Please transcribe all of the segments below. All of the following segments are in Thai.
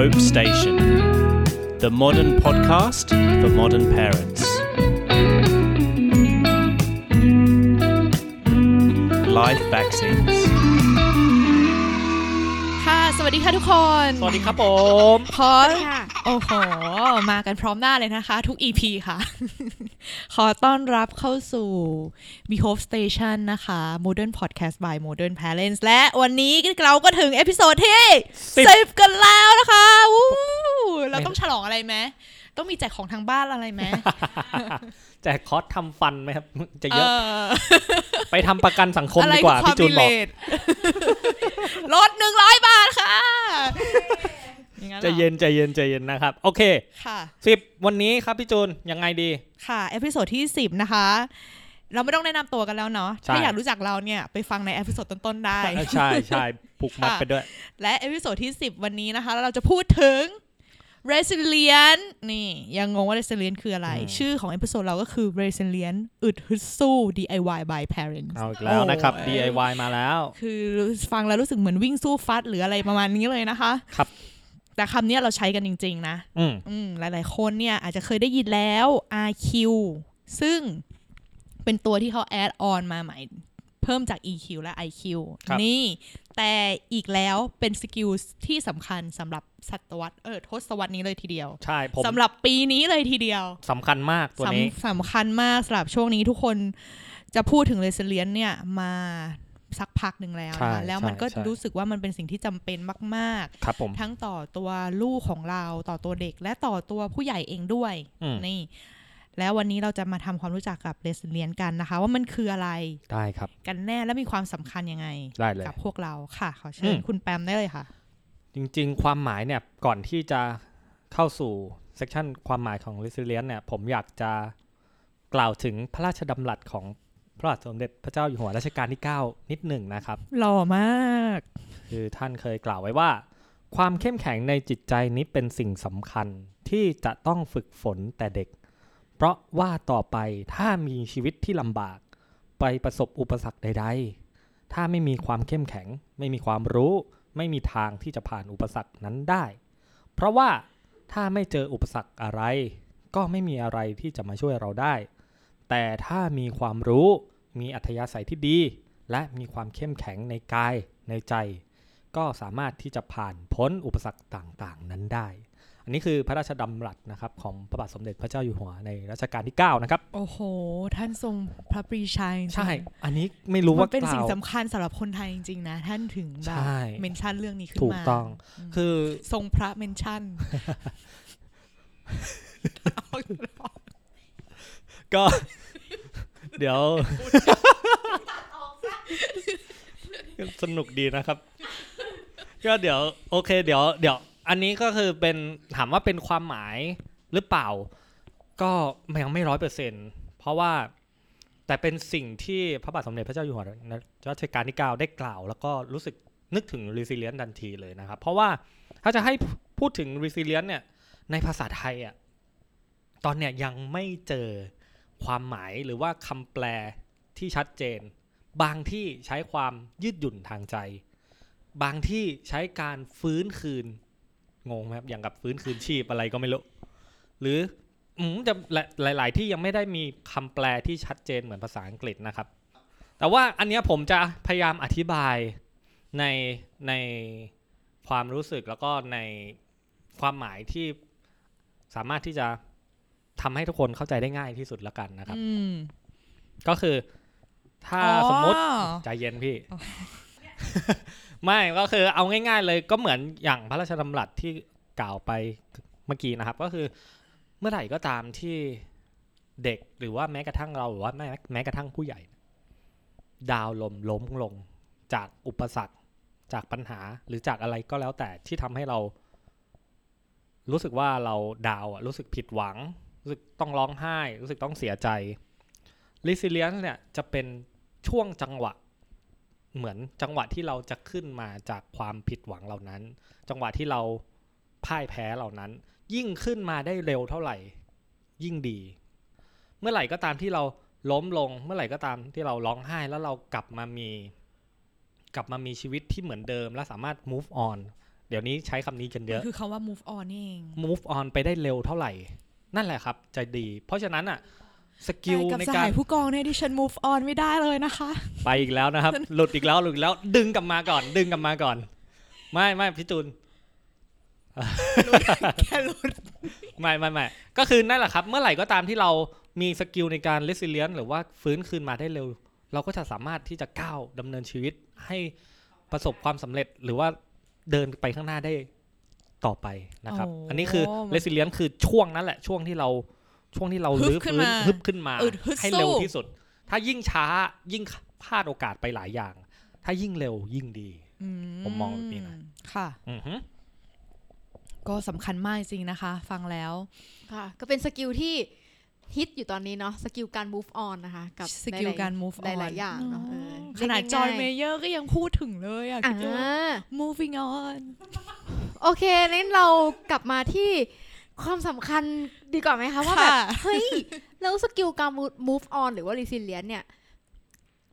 Be Hope Station, the modern podcast for modern parents. Live vaccines. ค่ะ สวัสดีค่ะทุกคน สวัสดีครับผม ขอโอ้โห มากันพร้อมหน้าเลยนะคะ ทุก EP ค่ะ ขอต้อนรับเข้าสู่ b e Hope Station นะคะ Modern Podcast by Modern Parents และวันนี้เราก็ถึง episode ที่สิบกันแล้วนะคะวู้เราต้องฉลองอะไรไหมต้องมีแจกของทางบ้านอะไรไหมแจกคอร์สทำฟันไหมครับ จะเยอะอไปทำประกันสังคมอะไรดีกว่าคือความพี่จูนบอก relate ลดหนึ่งร้อยบาทค่ะอย่างนั้นหร ใจอเย็นใจเย็นใจเย็นนะครับ โอเคค่ะสิบวันนี้ครับพี่จูนยังไงดี ค่ะ episode ที่10นะคะ เราไม่ต้องแนะนำตัวกันแล้วเนาะใช่ถ้าอยากรู้จักเราเนี่ยไปฟังใน episode ต้นๆได้ ใช่ใช่ผูกมัดค่ะไปด้วย และ episode ที่10วันนี้นะคะ เราจะพูดถึง resilience นี่ยังงงว่า resilience คืออะไรอืมชื่อของ episode เราก็คือ resilience อึดฮึดสู้ DIY by parents เอาอีกแล้วนะครับโอ้ย DIY มาแล้ว คือฟังแล้วรู้สึกเหมือนวิ่งสู้ฟัดหรืออะไรประมาณนี้เลยนะคะ ครับ แต่คำเนี้ยเราใช้กันจริง ๆ นะอืมอืมหลาย ๆ คนเนี่ยอาจจะเคยได้ยินแล้ว RQ ซึ่งเป็นตัวที่เขา add-on มาใหม่ เพิ่มจาก EQ และ IQ ครับนี่ แต่อีกแล้วเป็น skill ที่สำคัญสำหรับศตวรรษเออทศวรรษนี้เลยทีเดียว ใช่ผมสำหรับปีนี้เลยทีเดียวสำคัญมากตัวนี้สำสำคัญมากสำหรับช่วงนี้ทุกคนจะพูดถึง resilience เนี่ยมา สักพักหนึ่งแล้วใช่นะคะแล้วมันก็ใช่รู้สึกว่ามันเป็นสิ่งที่จำเป็นมากๆครับผมทั้งต่อตัวลูกของเราต่อตัวเด็ก และต่อตัวผู้ใหญ่เองด้วยอืมนี่แล้ววันนี้เราจะมาทำความรู้จักกับเรสเลียนกันนะคะ ว่ามันคืออะไรได้ครับ กันแน่และมีความสำคัญยังไงได้เลยกับพวกเราค่ะ ขอเชิอืญมคุณแปมได้เลยค่ะ จริงๆ ความหมายเนี่ยก่อนที่จะเข้าสู่เซ c ชันความหมายของ Resilience เนี่ยผมอยากจะกล่าวถึงพระราชดำรัสของ พระบาทสมเด็จพระเจ้าอยู่หัวรัชกาลที่ 9 นิดหนึ่งนะครับ หล่อมาก คือท่านเคยกล่าวไว้ว่า ความเข้มแข็งในจิตใจนี้เป็นสิ่งสำคัญที่จะต้องฝึกฝนแต่เด็ก เพราะว่าต่อไปถ้ามีชีวิตที่ลำบาก ไปประสบอุปสรรคใด ๆ ถ้าไม่มีความเข้มแข็ง ไม่มีความรู้ ไม่มีทางที่จะผ่านอุปสรรคนั้นได้ เพราะว่าถ้าไม่เจออุปสรรคอะไร ก็ไม่มีอะไรที่จะมาช่วยเราได้ แต่ถ้ามีความรู้ มีอัธยาศัยที่ดี และมีความเข้มแข็งในกายในใจ ก็สามารถที่จะผ่านพ้นอุปสรรคต่างๆ นั้นได้ อันนี้คือพระราชดำรัสนะครับของพระบาทสมเด็จพระเจ้าอยู่หัวในรัชกาลที่ 9 นะครับ โอ้โห ท่านทรงพระปรีชาจริงๆใช่ อันนี้ไม่รู้มัว่านเป็นกล่าสิ่งวสำคัญสำหรับคนไทยจริงๆนะ ท่านถึงแบบใช่เมนชั่นเรื่องนี้ขึ้นมา ถูกต้อง คือทรงพระเมนชั่นก็ เดี๋ยว สนุกดีนะครับ ก็เดี๋ยวโอเค เดี๋ยวเดี๋ยว อันนี้ก็คือเป็นถามว่าเป็นความหมายหรือเปล่า ก็ยังไม่ร้อยเปอร์เซ็นเพราะว่าแต่เป็นสิ่งที่พระบาทสมเด็จพระเจ้าอยู่หัวรัชกาลที่9ได้กล่าว แล้วก็รู้สึกนึกถึง resilience ทันทีเลยนะครับ เพราะว่าถ้าจะให้พูดถึง resilience เนี่ยในภาษาไทยอะตอนเนี้ยยังไม่เจอ ความหมายหรือว่าคำแปลที่ชัดเจน บางที่ใช้ความยืดหยุ่นทางใจ บางที่ใช้การฟื้นคืนงงไหมครับอย่างกับฟื้นคืนชีพอะไรก็ไม่รู้หรืออืมจะหลาย ๆ ที่ยังไม่ได้มีคำแปลที่ชัดเจนเหมือนภาษาอังกฤษนะครับ แต่ว่าอันนี้ผมจะพยายามอธิบายในในความรู้สึกแล้วก็ในความหมายที่สามารถที่จะ ทำให้ทุกคนเข้าใจได้ง่ายที่สุดแล้วกันนะครับอืมก็คือ ถ้าอ๋อสมมติใจเย็นพี่ ไม่ก็คือเอาง่าย ๆ เลยก็เหมือนอย่างพระราชดำรัสที่กล่าวไปเมื่อกี้นะครับ ก็คือเมื่อไหร่ก็ตามที่เด็กหรือว่าแม้กระทั่งเราหรือว่าแม้แม้กระทั่งผู้ใหญ่ ดาวลมล้มลงจากอุปสรรคจากปัญหาหรือจากอะไรก็แล้วแต่ที่ทำให้เรา รู้สึกว่าเราดาวอะรู้สึกผิดหวัง รู้สึกต้องร้องไห้ รู้สึกต้องเสียใจ resilience เนี่ยจะเป็นช่วงจังหวะ เหมือนจังหวะที่เราจะขึ้นมาจากความผิดหวังเหล่านั้น จังหวะที่เราพ่ายแพ้เหล่านั้น ยิ่งขึ้นมาได้เร็วเท่าไหร่ ยิ่งดี เมื่อไหร่ก็ตามที่เราล้มลง เมื่อไหร่ก็ตามที่เราร้องไห้แล้วเรากลับมามี กลับมามีชีวิตที่เหมือนเดิม และสามารถ move on เดี๋ยวนี้ใช้คำนี้กันเยอะ คือคำว่า move on นี่เอง move on ไปได้เร็วเท่าไหร่ นั่นแหละครับจะดี เพราะฉะนั้นอะ skill แต่กับในสการหายผู้กองเนี่ยที่ฉัน move on ไม่ได้เลยนะคะ ไปอีกแล้วนะครับ หลุดอีกแล้วหลุดอีกแล้ว ดึงกลับมาก่อน ดึงกลับมาก่อน ไม่ไม่พี่จูนแค่รู้ไม่ไม่ไม่ก็คือนั่นแหละครับ เมื่อไหร่ก็ตามที่เรามีสกิลในการ resilient หรือว่าฟื้นคืนมาได้เร็ว เราก็จะสามารถที่จะก้าวดำเนินชีวิตให้ประสบความสำเร็จหรือว่าเดินไปข้างหน้าได้ ต่อไปนะครับโอ้อันนี้คือ resilient คือช่วงนั้นแหละช่วงที่เราช่วงที่เราฮึบลื้อขึ้นฟื้นมาฮึบขึ้นมาอึดฮึดให้สู้เร็วที่สุด ถ้ายิ่งช้ายิ่งพลาดโอกาสไปหลายอย่าง ถ้ายิ่งเร็วยิ่งดีผมมองแบบนี้นะค่ะอือฮึก็สำคัญมากจริงนะคะ ฟังแล้วค่ะ ก็เป็นสกิลที่ ฮิตอยู่ตอนนี้เนาะสกิลการ move on นะคะ กับสกิลหลายๆการ move ห on ลาย ๆ อย่างเนาะเออขนาดจอห์นเมเรียกง่ายเยอร์ก็ยังพูดถึงเลยอะๆอ่คิดดูา moving on โอเคงั้นเรากลับมาที่ความสำคัญดีกว่าไหมคะว่าแบบค่ะเฮ้ย แล้วสกิลการ move- move on หรือว่า resilient เนี่ย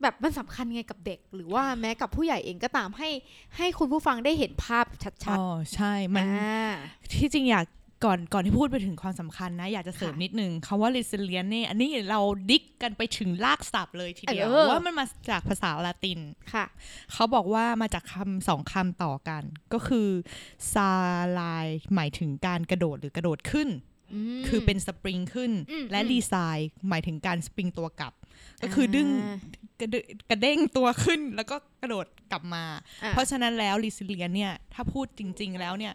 แบบมันสำคัญไงกับเด็ก หรือว่าแม้กับผู้ใหญ่เองก็ตามให้ให้คุณผู้ฟังได้เห็นภาพชัดอ๋อ ใช่ๆมันอ่าที่จริงอยาก ก่อนก่อนที่พูดไปถึงความสำคัญนะ อยากจะเสริมค่ะนิดนึงคำว่า resilient เนี่ยอันนี้เราดิกกันไปถึงลากศัพท์เลยทีเดียวเออว่ามันมาจากภาษาละตินค่ะ เขาบอกว่ามาจากคำสองคำต่อกัน ก็คือซาลายหมายถึงการกระโดดหรือกระโดดขึ้นมคือเป็นสปริงขึ้นอืมและอืมรีไซน์หมายถึงการสปริงตัวกลับ ก็คือดึงกระเดกระเด้งตัวขึ้นแล้วก็กระโดดกลับมาอ่าเพราะฉะนั้นแล้ว resilient เนี่ย ถ้าพูดจริง ๆ แล้วเนี่ย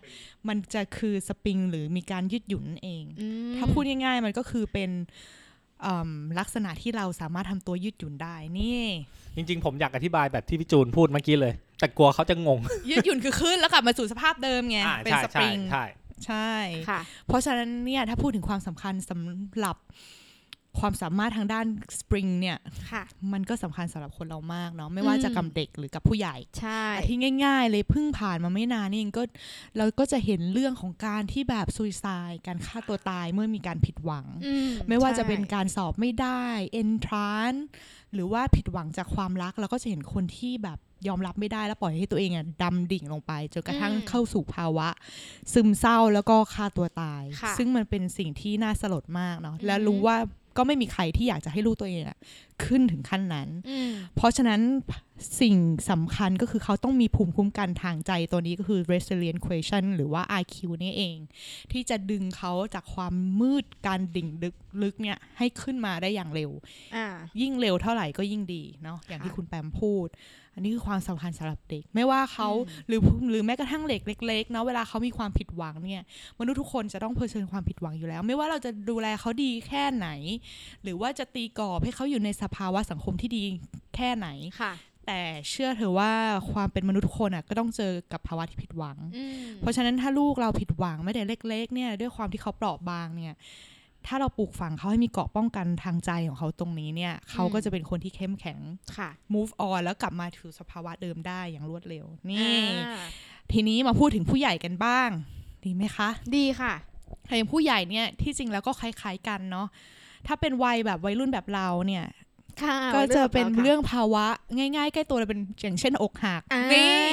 มันจะคือสปริงหรือมีการยืดหยุ่นนั่นเองอืมถ้าพูดง่ายๆ มันก็คือเป็นอืมลักษณะที่เราสามารถทำตัวยืดหยุ่นได้นี่ จริง ๆ ผมอยากอธิบายแบบที่พี่จูนพูดเมื่อกี้เลย แต่กลัวเขาจะงง ยืดหยุ่นคือขึ้นแล้วกลับมาสู่สภาพเดิมไงอ่าเป็นใช่สปใช่ริงใช่ใช่ค่ะเพราะฉะนั้นเนี่ยถ้าพูดถึงความสำคัญสำหรับ ความสามารถทางด้านสปริงเนี่ยค่ะมันก็สำคัญสำหรับคนเรามากเนาะไม่ว่าจะกับเด็กหรือกับผู้ใหญ่ใช่แต่ที่ง่าย ๆ เลยเพิ่งผ่านมาไม่นานนี่เองก็เราก็จะเห็นเรื่องของการที่แบบซุยไซการฆ่าตัวตายเมื่อมีการผิดหวังอืไม่ว่าจะใช่เป็นการสอบไม่ได้เอนทรานหรือว่าผิดหวังจากความรักเราก็จะเห็นคนที่แบบยอมรับไม่ได้แล้วปล่อยให้ตัวเองอะดำดิ่งลงไปจนกระทั่งเข้าสู่ภาวะ ซึมเศร้าแล้วก็ฆ่าตัวตายค่ะซึ่งมันเป็นสิ่งที่น่าสลดมากเนาะและรู้ว่า ก็ไม่มีใครที่อยากจะให้ลูกตัวเองอะขึ้นถึงขั้นนั้นอืมเพราะฉะนั้นสิ่งสำคัญก็คือเขาต้องมีภูมิคุ้มกันทางใจตัวนี้ก็คือ resilient question หรือว่า IQ นี่เอง ที่จะดึงเขาจากความมืดการดิ่งลึกลึกเนี่ยให้ขึ้นมาได้อย่างเร็วอ่ายิ่งเร็วเท่าไหร่ก็ยิ่งดีเนาะอย่างที่ค่ะคุณแปมพูด อันนี้คือความสำคัญสำหรับเด็ก ไม่ว่าเขาอืมหรือหรือแม้กระทั่งเด็กเล็กๆเนาะเวลาเขามีความผิดหวังเนี่ยมนุษย์ทุกคนจะต้องเผชิญความผิดหวังอยู่แล้ว ไม่ว่าเราจะดูแลเขาดีแค่ไหน หรือว่าจะตีกรอบให้เขาอยู่ในสภาวะสังคมที่ดีแค่ไหนค่ะแต่เชื่อเถอะว่าความเป็นมนุษย์ทุกคนอะก็ต้องเจอกับภาวะที่ผิดหวังอืมเพราะฉะนั้นถ้าลูกเราผิดหวังไม่แต่เล็ก ๆ เนี่ยด้วยความที่เขาเปราะบางเนี่ย ถ้าเราปลูกฝังเขาให้มีเกราะป้องกันทางใจของเขาตรงนี้เนี่ย เขาก็จะเป็นคนที่เข้มแข็งค่ะ move on แล้วกลับมาถึงสภาวะเดิมได้อย่างรวดเร็ว นี่อ่าทีนี้มาพูดถึงผู้ใหญ่กันบ้าง ดีไหมคะ ดีค่ะถ้าอย่างผู้ใหญ่เนี่ยที่จริงแล้วก็คล้ายๆกันเนาะถ้าเป็นวัยแบบวัยรุ่นแบบเราเนี่ยค่ะก็จะเป็นค่ะเรื่องภาวะง่ายๆ ใกล้ตัวเลยเป็นอย่างเช่นอกหักอ่านี่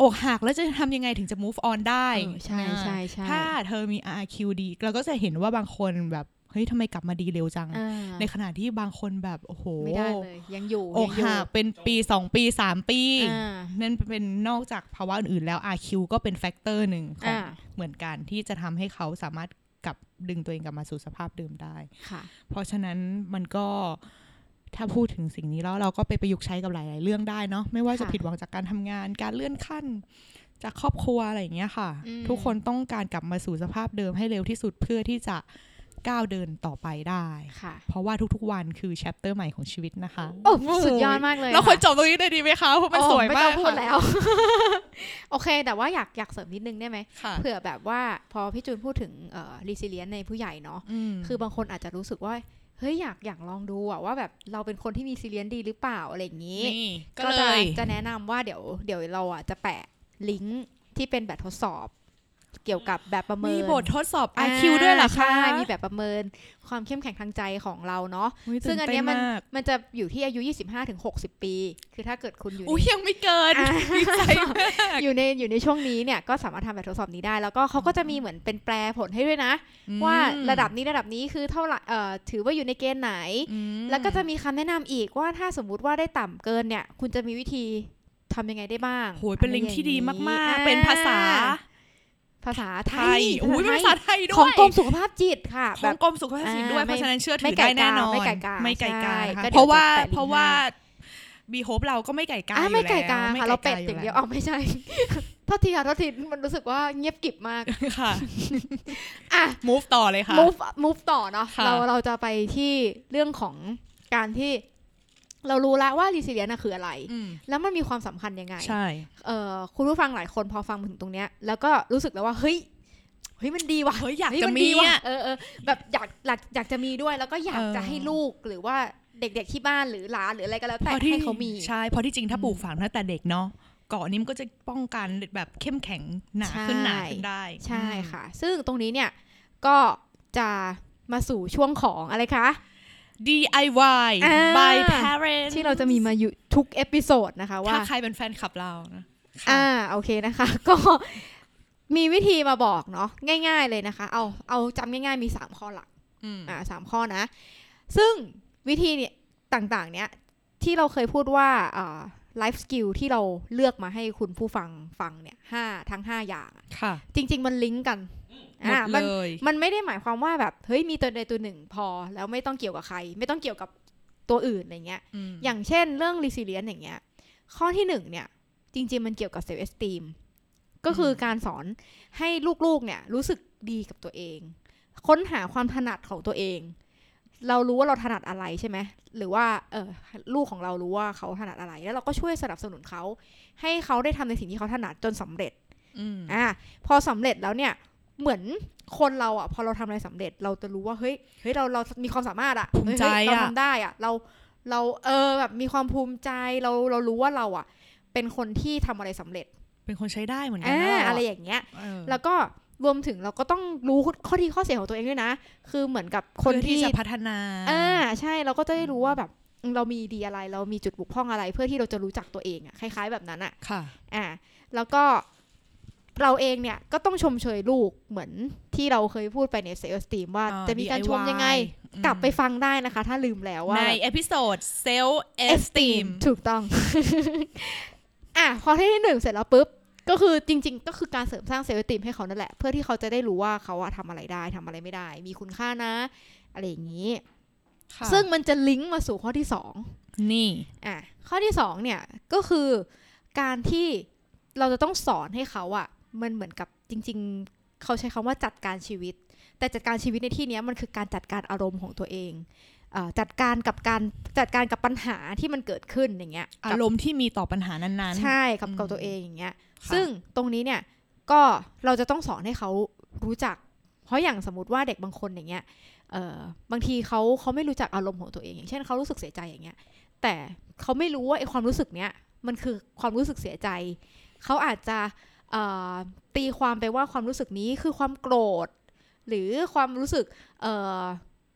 อกหักแล้วจะทำยังไงถึงจะ move on ได้เออใช่นะใช่ใช่ถ้าเธอมี RQ ดีเราก็จะเห็นว่าบางคนแบบเฮ้ยทำไมกลับมาดีเร็วจังอ่าในขณะที่บางคนแบบ โอ้โห ไม่ได้เลย ยังอยู่อกยังยู่หักเป็นปีสองปีสามปีอ่านั่นเป็นนอกจากภาวะอื่นๆแล้ว RQ ก็เป็น factor หนึ่งของอ่าเหมือนกันที่จะทำให้เขาสามารถกลับดึงตัวเองกลับมาสู่สภาพเดิมได้ค่ะเพราะฉะนั้นมันก็ ถ้าพูดถึงสิ่งนี้แล้วเราก็ไปประยุกต์ใช้กับหลาย ๆ เรื่องได้เนาะไม่ว่าจะค่ะผิดหวังจากการทำงาน การเลื่อนขั้น จากครอบครัวอะไรอย่างเงี้ยค่ะอืมทุกคนต้องการกลับมาสู่สภาพเดิมให้เร็วที่สุดเพื่อที่จะก้าวเดินต่อไปได้ค่ะ เพราะว่าทุกๆวันคือ chapter ใหม่ของชีวิตนะคะ โอ้สุดยอดมากเลย เราควระจบตรงนี้ได้ดีไหมคะ เพราะมันโอ้สวยไม่มาต้กองพูดค่ะแล้ว โอเค แต่ว่าอยากอยากเสริมนิดนึงได้ไหมค่ะเผื่อแบบว่าพอพี่จูนพูดถึงเอ่อ resilience ในผู้ใหญ่เนาะมคือบางคนอาจจะรู้สึกว่า เฮ้ยอยากอยากลองดูอะว่าแบบเราเป็นคนที่มี resilience ดีหรือเปล่าอะไรอย่างนี้นี่ก็ก็เลจะยจะแนะนำว่าเดี๋ยวเดี๋ยวเราอะจะแปะลิงก์ที่เป็นแบบทดสอบ เกี่ยวกับแบบประเมิมีนบททดสอบ IQ ด้วยเหรอคะใช่มีแบบประเมินความเข้มแข็งทางใจของเราเนาะอุ๊ยซึ่งอันเนี้ยมันตื่เต้ากมันจะอยู่ที่อายุ 25ถึง60 ปี คือถ้าเกิดคุณอยู่ในอุ้ยยังไม่เกินอ่าดีใจมากอยู่ในอยู่ในช่วงนี้เนี่ยก็สามารถทำแบบทดสอบนี้ได้ แล้วก็เขาก็จะมีเหมือนเป็นแปลผลให้ด้วยนะ ว่าระดับนี้ระดับนี้คือเท่าไหร่เอ่อถือว่าอยู่ในเกณฑ์ไหนอืมแล้วก็จะมีคำแนะนำอีกว่าถ้าสมมุติว่าได้ต่ำเกินเนี่ย คุณจะมีวิธีทำยังไงได้บ้างโหยเป็นลิงก์ที่ดีมากอ่ๆเป็นภาษา ภาษาไทไทยยอุ้ยเป็นภาษาไทยด้วย ของกรมสุขภาพจิตค่ะขแบองบกรมสุขภาพจิตด้วยอ่าเพราะฉะนั้นเชื่อถืไม่อไก่ได้แน่นอนกาไม่ไก่กาไม่ไก่กาใช่ค่ะก็เดี๋ยวเพราะว่าจะแปะลิงก์เพราะว่าให้บีโฮปเราก็ไม่ไก่กาอะอยู่ไม่ไก่กาแล้วค่ะเราเป็ดไก่อย่างเดียวแล้เอาไม่ใช่โทษทีค่ะโทษทีมันรู้สึกว่าเงียบกริบมากค่ะอะ move ต่อเลยค่ะ move move ต่อเนาะค่ะเราเราจะไปที่เรื่องของการที่ เรารู้แล้วว่า resilience นะคืออะไรอืมแล้วมันมีความสำคัญยังไงใช่เอ่อคุณผู้ฟังหลายคนพอฟังมาถึงตรงเนี้ย แล้วก็รู้สึกแล้วว่าเฮ้ยเฮ้ยมันดีว่ะเฮ้ยอยากเฮ้ยจะนมีดีว่ะอะเออเออแบบอยากอยากอยากจะมีด้วย แล้วก็อยากเออจะให้ลูกหรือว่าเด็กๆที่บ้านหรือหลานหรืออะไรก็แล้วแต่พอที่ให้เขามีใช่เพราะที่จริงถ้าอืมปลูกฝังตั้งแต่เด็กเนาะเกาะนี้มันก็จะป้องกันแบบเข้มแข็งหนาขึ้นใช่หนาขึ้นได้ ใช่อืมค่ะ ซึ่งตรงนี้เนี่ยก็จะมาสู่ช่วงของอะไรคะ DIY อ่า by parents ที่เราจะมีมาอยู่ทุก episode นะคะว่าถ้าใครเป็นแฟนคลับเรานะค่ะอ่าโอเคนะคะ ก็มีวิธีมาบอกเนาะง่าย ๆเลยนะคะ เอาเอาจำง่ายๆมี3ข้อหลักอืมอ่าสามข้อนะ ซึ่งวิธีเนี่ยต่างๆ เนี้ยที่เราเคยพูดว่า life skill ที่เราเลือกมาให้คุณผู้ฟังฟังเนี่ยห้าทั้ง5อย่างอะค่ะจริง ๆ มันลิงก์กัน หมดอ่ามันเลย มันไม่ได้หมายความว่าแบบเฮ้ยมีตัวใดตัวหนึ่งพอ แล้วไม่ต้องเกี่ยวกับใคร ไม่ต้องเกี่ยวกับตัวอื่นอะไรเงี้ยมอย่างเช่นเรื่อง resilience อย่างเงี้ย ข้อที่หนึ่งเนี่ย จริง ๆ มันเกี่ยวกับ self esteem ก็คือการสอนให้ลูกๆเนี่ยรู้สึกดีกับตัวเอง ค้นหาความถนัดของตัวเอง เรารู้ว่าเราถนัดอะไรใช่ไหมหรือว่าเออลูกของเรารู้ว่าเขาถนัดอะไร แล้วเราก็ช่วยสนับสนุนเขาให้เขาได้ทำในสิ่งที่เขาถนัดจนสำเร็จอืมอ่าพอสำเร็จแล้วเนี่ย เหมือนคนเราอะพอเราทำอะไรสำเร็จเราจะรู้ว่าเฮ้ยเฮ้ยเราเรามีความสามารถอะภูมิใจเฮ้ยเฮ้ยเราอะทำได้อะเราเราเออแบบมีความภูมิใจเราเรารู้ว่าเราอะ เป็นคนที่ทำอะไรสำเร็จ เป็นคนใช้ได้เหมือนกัอ่านะอะไรอย่างเงี้ยเออแล้วก็รวมถึงเราก็ต้องรู้ข้อดีข้อเสียของตัวเองด้วยนะ คือเหมือนกับคนเพื่อที่จะพัฒนาอ่าใช่เราก็จะได้รู้ว่าแบบเรามีดีอะไร เรามีจุดบกพร่องอะไร เพื่อที่เราจะรู้จักตัวเองอะคล้าย ๆ แบบนั้นอะค่ะ อ่า แล้วก็ เราเองเนี่ยก็ต้องชมเชยลูกเหมือนที่เราเคยพูดไปใน self-esteem ว่าอ่าจะมีการชม DIY ยังไงอืมกลับไปฟังได้นะคะ ถ้าลืมแล้วว่า ในแบบเอพิโซด self esteem ถูกต้อง อะพอที่หนึ่งเสร็จแล้วปุ๊บ ก็คือจริง ๆ ก็คือการเสริมสร้าง self-esteem ให้เขานั่นแหละ เพื่อที่เขาจะได้รู้ว่าเขาอะทำอะไรได้ทำอะไรไม่ได้ มีคุณค่านะ อะไรอย่างนี้ค่ะซึ่งมันจะลิงก์มาสู่ข้อที่สองนี่อะข้อที่สองเนี่ยก็คือการที่เราจะต้องสอนให้เขาอะ มันเหมือนกับจริง ๆ เขาใช้คำว่าจัดการชีวิต แต่จัดการชีวิตในที่เนี้ยมันคือการจัดการอารมณ์ของตัวเองเอ่อจัดการกับการจัดการกับปัญหาที่มันเกิดขึ้นอย่างเงี้ยอากับรมณ์ที่มีต่อปัญหานั้นๆ ใช่กับอืมกับตัวเองอย่างเงี้ยค่ะซึ่งตรงนี้เนี่ยก็เราจะต้องสอนให้เขารู้จัก เพราะอย่างสมมติว่าเด็กบางคนอย่างเงี้ยเอ่อบางทีเขาเขาไม่รู้จักอารมณ์ของตัวเอง อย่างเช่นเขารู้สึกเสียใจอย่างเงี้ยแต่เขาไม่รู้ว่าไอ้ความรู้สึกเนี้ยมันคือความรู้สึกเสียใจ เขาอาจจะเอ่อ ตีความไปว่าความรู้สึกนี้คือความโกรธ หรือความรู้สึกเอ่อ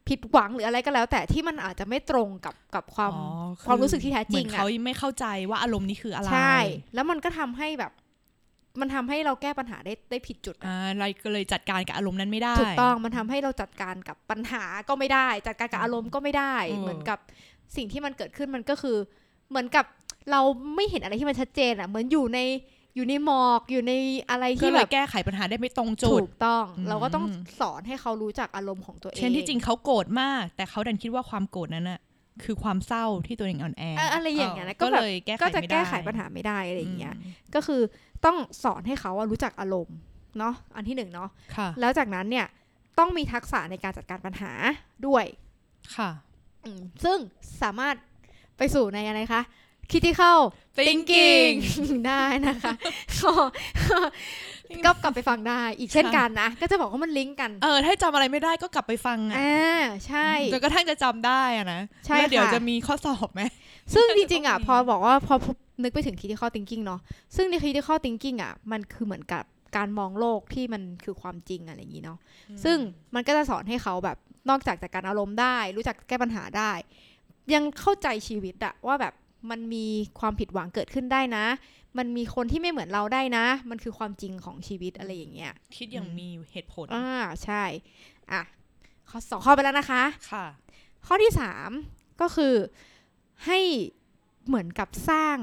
ผิดหวังหรืออะไรก็แล้ว แต่ที่มันอาจจะไม่ตรงกับกับความอ๋ออความรู้สึกที่แท้จริงเหมือนอะเขาไม่เข้าใจว่าอารมณ์นี้คืออะไร ใช่ แล้วมันก็ทำให้แบบมันทำให้เราแก้ปัญหาได้ได้ผิดจุดอะอ่าเราก็เลยจัดการกับอารมณ์นั้นไม่ได้ ถูกต้องมันทำให้เราจัดการกับปัญหาก็ไม่ได้ จัดการกับอารมณ์ก็ไม่ได้เออเหมือนกับสิ่งที่มันเกิดขึ้นมันก็คือ เหมือนกับเราไม่เห็นอะไรที่มันชัดเจนอะเหมือนอยู่ใน อยู่ในหมอกอยู่ในอะไรก็ที่เลแบยบแก้ไขปัญหาได้ไม่ตรงจุถูดกต้องอืมเราก็ต้องสอนให้เขารู้จักอารมณ์ของตัวเอง เช่นที่จริงเขาโกรธมาก แต่เขาดันคิดว่าความโกรธนั้นน่ะคือความเศร้าที่ตัวเองอ่อนแอเอ่ออะไรอย่างเงี้ยนะก็ก็แบบเลยแก้ไขก็จะไม่ได้แก้ไขปัญหาไม่ได้อะไรอย่างเงี้ยมก็คือต้องสอนให้เขาอะรู้จักอารมณ์เนาะอันที่หนึ่งเนาะค่ะแล้วจากนั้นเนี่ยต้องมีทักษะในการจัดการปัญหาด้วยค่ะอืมซึ่งสามารถไปสู่ในอะไรคะ critical thinking ได้นะคะก็ก็กลับไปฟังได้ อีกเช่นกันนะ ก็จะบอกว่ามันลิงก์กัน เออ ถ้าจำอะไรไม่ได้ก็กลับไปฟังอะอ่าใช่จนกระทั่งจะจำได้อะนะใช่แล้วเดี๋ยวค่ะจะมีข้อสอบไหม ซึ่งจริงๆอะต้องมีพอบอกว่าพอนึกไปถึง critical thinking เนาะซึ่งใน critical thinking อะ มันคือเหมือนกับการมองโลกที่มันคือความจริงอะไรอย่างนี้เนาะซึ่งมันก็จะสอนให้เขาแบบนอกจากจากการอารมณ์ได้ รู้จักแก้ปัญหาได้ ยังเข้าใจชีวิตอะว่าแบบ มันมีความผิดหวังเกิดขึ้นได้นะ มันมีคนที่ไม่เหมือนเราได้นะ มันคือความจริงของชีวิตอะไรอย่างเงี้ย คิดอย่างมีเหตุผล อ่า ใช่ อะ ข้อสองข้อไปแล้วนะคะ ค่ะ ข้อที่สามก็คือให้เหมือนกับสร้าง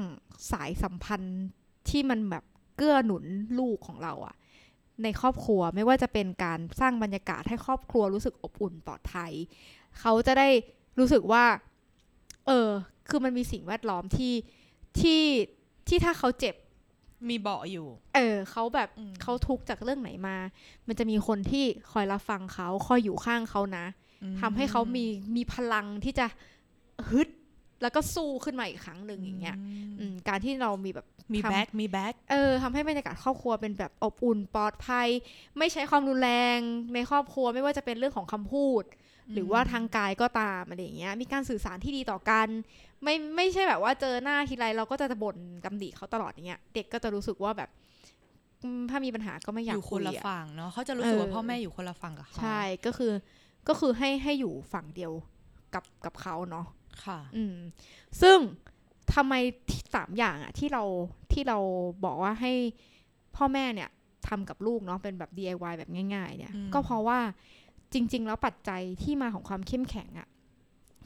สายสัมพันธ์ที่มันแบบเกื้อหนุนลูกของเราอะในครอบครัวไม่ว่าจะเป็นการสร้างบรรยากาศให้ครอบครัวรู้สึกอบอุ่นปลอดภัย เขาจะได้รู้สึกว่า เออ คือมันมีสิ่งแวดล้อมที่ที่ที่ถ้าเขาเจ็บมีเบาะอยู่ เออเขาแบบอืมเขาทุกข์จากเรื่องไหนมา มันจะมีคนที่คอยรับฟังเขาคอยอยู่ข้างเขานะทำให้เขามีมีพลังที่จะฮึดแล้วก็สู้ขึ้นมาอีกครั้งหนึ่งอย่างเงี้ยอืมการที่เรามีแบบมีทำ back มี back เออทำให้บรรยากาศครอบครัวเป็นแบบอบอุ่นปลอดภัย ไม่ใช้ความรุนแรงในครอบครัวไม่ว่าจะเป็นเรื่องของคำพูด หรือว่าทางกายก็ตามอะไรอย่างเงี้ย มีการสื่อสารที่ดีต่อกัน ไม่ไม่ใช่แบบว่าเจอหน้าทีไรเราก็จะบ่นตำหนิเขาตลอดอย่างเงี้ย เด็กก็จะรู้สึกว่าแบบอืมถ้ามีปัญหาก็ไม่อยากคุยละอะอยู่คนละฝั่งเนาะเขาจะรู้สึกว่าเออพ่อแม่อยู่คนละฝั่งกับเขาใช่ก็คือก็คือให้ให้อยู่ฝั่งเดียวกับกับเขาเนาะค่ะ อืม ซึ่งทำไมที่สามอย่างอะที่เราที่เราบอกว่าให้พ่อแม่เนี่ยทำกับลูกเนาะเป็นแบบ DIY แบบง่าย ๆ เนี่ยอืมก็เพราะว่า จริง ๆ แล้วปัจจัยที่มาของความเข้มแข็งอะ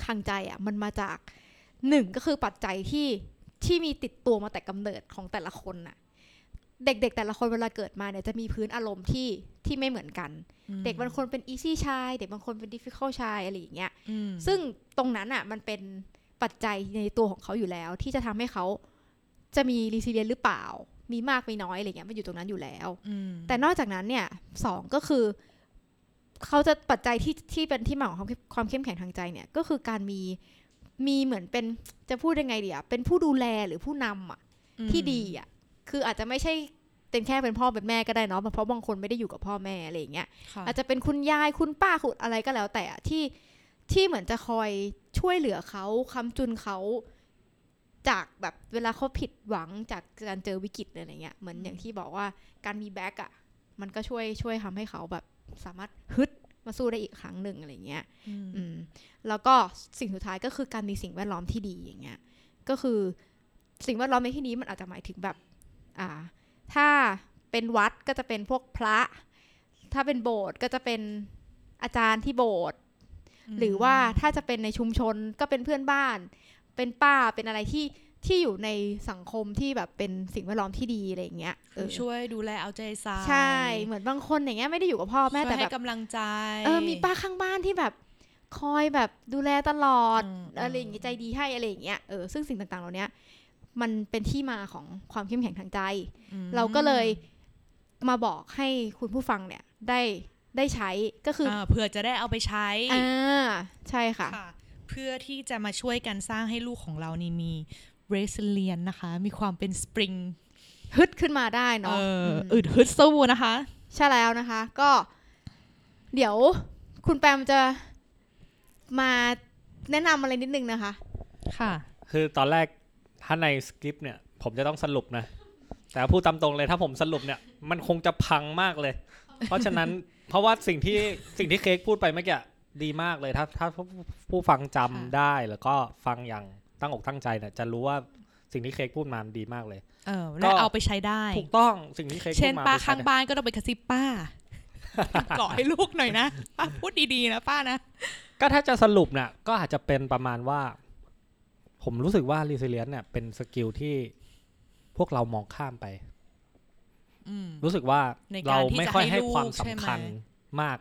ทางใจอะมันมาจากหนึ่งก็คือปัจจัยที่ที่มีติดตัวมาแต่กำเนิดของแต่ละคนน่ะ เด็กๆ แต่ละคนเวลาเกิดมาเนี่ยจะมีพื้นอารมณ์ที่ที่ไม่เหมือนกันอืมเด็กบางคนเป็น easy ชายเด็กบางคนเป็น difficult ชายอะไรอย่างเงี้ยอืมซึ่งตรงนั้นอะมันเป็นปัจจัยในตัวของเขาอยู่แล้ว ที่จะทำให้เขาจะมีรีซิเลียนหรือเปล่า มีมากมีน้อยอะไรเงี้ยมันอยู่ตรงนั้นอยู่แล้วอืมแต่นอกจากนั้นเนี่ยสองก็คือ เขาจะปัจจัยที่ที่เป็นที่มาของความเข้มความเข้มแข็งทางใจเนี่ย ก็คือการมีมีเหมือนเป็นจะพูดยังไงดีอะเป็นผู้ดูแลหรือผู้นำอะที่ดีอะคืออาจจะไม่ใช่เป็นแค่เป็นพ่อเป็นแม่ก็ได้เนาะเพราะบางคนไม่ได้อยู่กับพ่อแม่อะไรอย่างเงี้ยค่ะอาจจะเป็นคุณยายคุณป้าคุณอะไรก็แล้วแต่อะที่ที่เหมือนจะคอยช่วยเหลือเขาค้ำจุนเขาจากแบบเวลาเขาผิดหวังจากการเจอวิกฤตอะไรเงี้ยเหมือนอย่างที่บอกว่าการมีแบ็กอะมันก็ช่วยช่วยทำให้เขาแบบสามารถฮึด มาสู้ได้อีกครั้งหนึ่งอะไรเงี้ยอืมอืมแล้วก็สิ่งสุดท้ายก็คือการมีสิ่งแวดล้อมที่ดีอย่างเงี้ย ก็คือสิ่งแวดล้อมในที่นี้มันอาจจะหมายถึงแบบ อ่า ถ้าเป็นวัดก็จะเป็นพวกพระ ถ้าเป็นโบสถ์ก็จะเป็นอาจารย์ที่โบสถ์หรือว่าถ้าจะเป็นในชุมชนก็เป็นเพื่อนบ้าน เป็นป้าเป็นอะไรที่ ที่อยู่ในสังคมที่แบบเป็นสิ่งแวดล้อมที่ดีอะไรอย่างเงี้ยเออช่วยดูแลเอาใจใส่ใช่เหมือนบางคนอย่างเงี้ยไม่ได้อยู่กับพ่อแม่ช่วยแต่แบให้บกำลังใจเออมีป้าข้างบ้านที่แบบคอยแบบดูแลตลอดอืมอะไรอย่างเงี้ยใจดีให้อะไรอย่างเงี้ยเออซึ่งสิ่งต่างๆเหล่าเนี้ยมันเป็นที่มาของความเข้มแข็งทางใจอืมเราก็เลยมาบอกให้คุณผู้ฟังเนี่ยได้ได้ใช้ก็คืออ่าเผื่อจะได้เอาไปใช้อ่าใช่ค่ะค่ะเพื่อที่จะมาช่วยกันสร้างให้ลูกของเรานี่มี resilient นะคะ มีความเป็น spring ฮึดขึ้นมาได้เอเนาะอมอึดฮึดสู้นะคะ ใช่แล้วนะคะ ก็ เดี๋ยวคุณแปมจะมาแนะนำอะไรนิดนึงนะคะ ค่ะ คือตอนแรกถ้าในสคริปต์เนี่ย ผมจะต้องสรุปนะ แต่พูดตามตรงเลยถ้าผมสรุปเนี่ย มันคงจะพังมากเลย เพราะฉะนั้นเพราะว่าสิ่งที่สิ่งที่เค้กพูดไปเมื่อกี้ดีมากเลยถ้าถ้าผู้ผู้ฟังจำค่ะได้แล้วก็ฟังอย่าง ตั้งอกตั้งใจเนี่ยจะรู้ว่าสิ่งที่เค้กพูดมามันดีมากเลย เออก็และเอาไปใช้ได้ถูกต้องสิ่งที่เค้กพูเช่นดมาป้าไปใช้ข้างได้บ้านก็ต้องไปกระซิบป้าเกาะให้ลูกหน่อยนะป้าพูดดีๆนะป้านะก็ถ้าจะสรุปเนี่ยก็อาจจะเป็นประมาณว่า ผมรู้สึกว่า resilience เนี่ยเป็นสกิลที่พวกเรามองข้ามไปอืมรู้สึกว่าในการเราที่ไม่จะค่อยให้ให้ลูกความใช่ไหมสำคัญมาก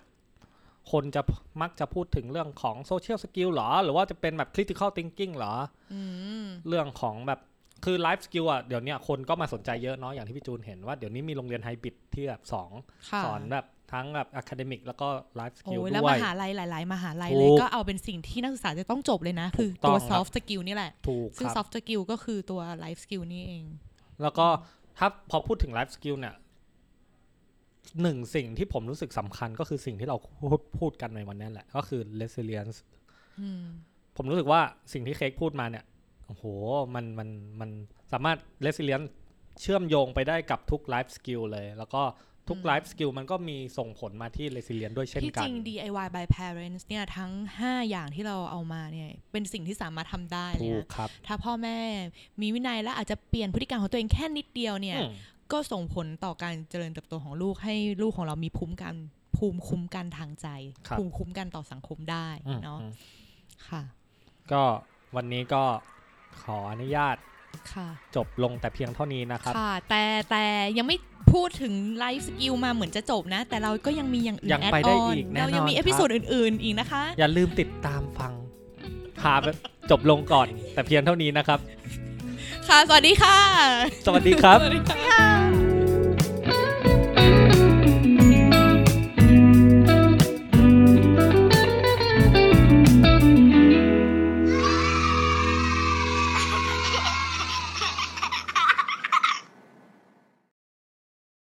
คนจะมักจะพูดถึงเรื่องของโซเชียลสกิลหรอ หรือว่าจะเป็นแบบ critical thinking หรออืมเรื่องของแบบคือ life skill อะเดี๋ยวเนี้ยคนก็มาสนใจเยอะเนาะอย่างที่พี่จูนเห็นว่าเดี๋ยวนี้มีโรงเรียนไฮบริดที่แบบสองค่ะสอนแบบทั้งแบบ academic แล้วก็ life โอ้ skill ยแล้วด้วมยหาลัยหลาย ๆ มหาลัยถูกเลยก็เอาเป็นสิ่งที่นักศึกษาจะต้องจบเลยนะ คือถูกต้ตัอวงครับ soft skill นี่แหละถูกซึ่งครับ soft skill ก็คือตัว life skill นี่เอง แล้วก็ถ้าพอพูดถึง life skill เนี่ย หนึ่งสิ่งที่ผมรู้สึกสำคัญก็คือสิ่งที่เราพูดพูดกันในวันนี้แหละ ก็คือ resilience อืมผมรู้สึกว่าสิ่งที่เค้กพูดมาเนี่ยโอ้โหมันมันมันสามารถ resilience เชื่อมโยงไปได้กับทุก life skill เลย แล้วก็ทุกอืม life skill มันก็มีส่งผลมาที่ resilient ด้วยเช่นที่กัจนริง DIY by parents เนี่ยทั้ง 5 อย่างที่เราเอามาเนี่ยเป็นสิ่งที่สามารถทำได้เลยถูกนะครับถ้าพ่อแม่มีวินัยและอาจจะเปลี่ยนพฤติกรรมของตัวเองแค่นิดเดียวเนี่ยอืมก็ส่งผลต่อการเจริญเติบโตของลูกให้ลูกของเรามีภูมิกันภูมิคุ้มกันทางใจครับภูมิคุ้มกันต่อสังคมได้อืมเนาะอืมค่ะ ก็วันนี้ก็ขออนุญาตค่ะจบลงแต่เพียงเท่านี้นะครับค่ะ แต่แต่ยังไม่พูดถึง life skill มาเหมือนจะจบนะ แต่เราก็ยังมีอย่างอื่นยัง add ไปได้อีกแน่นอนเรายังมีครับ episode อื่น ๆ อีกนะคะ อย่าลืมติดตามฟังพาไปจบลงก่อนแต่เพียงเท่านี้นะครับ ค่ะ สวัสดีค่ะ สวัสดีครับ สวัสดีค่ะ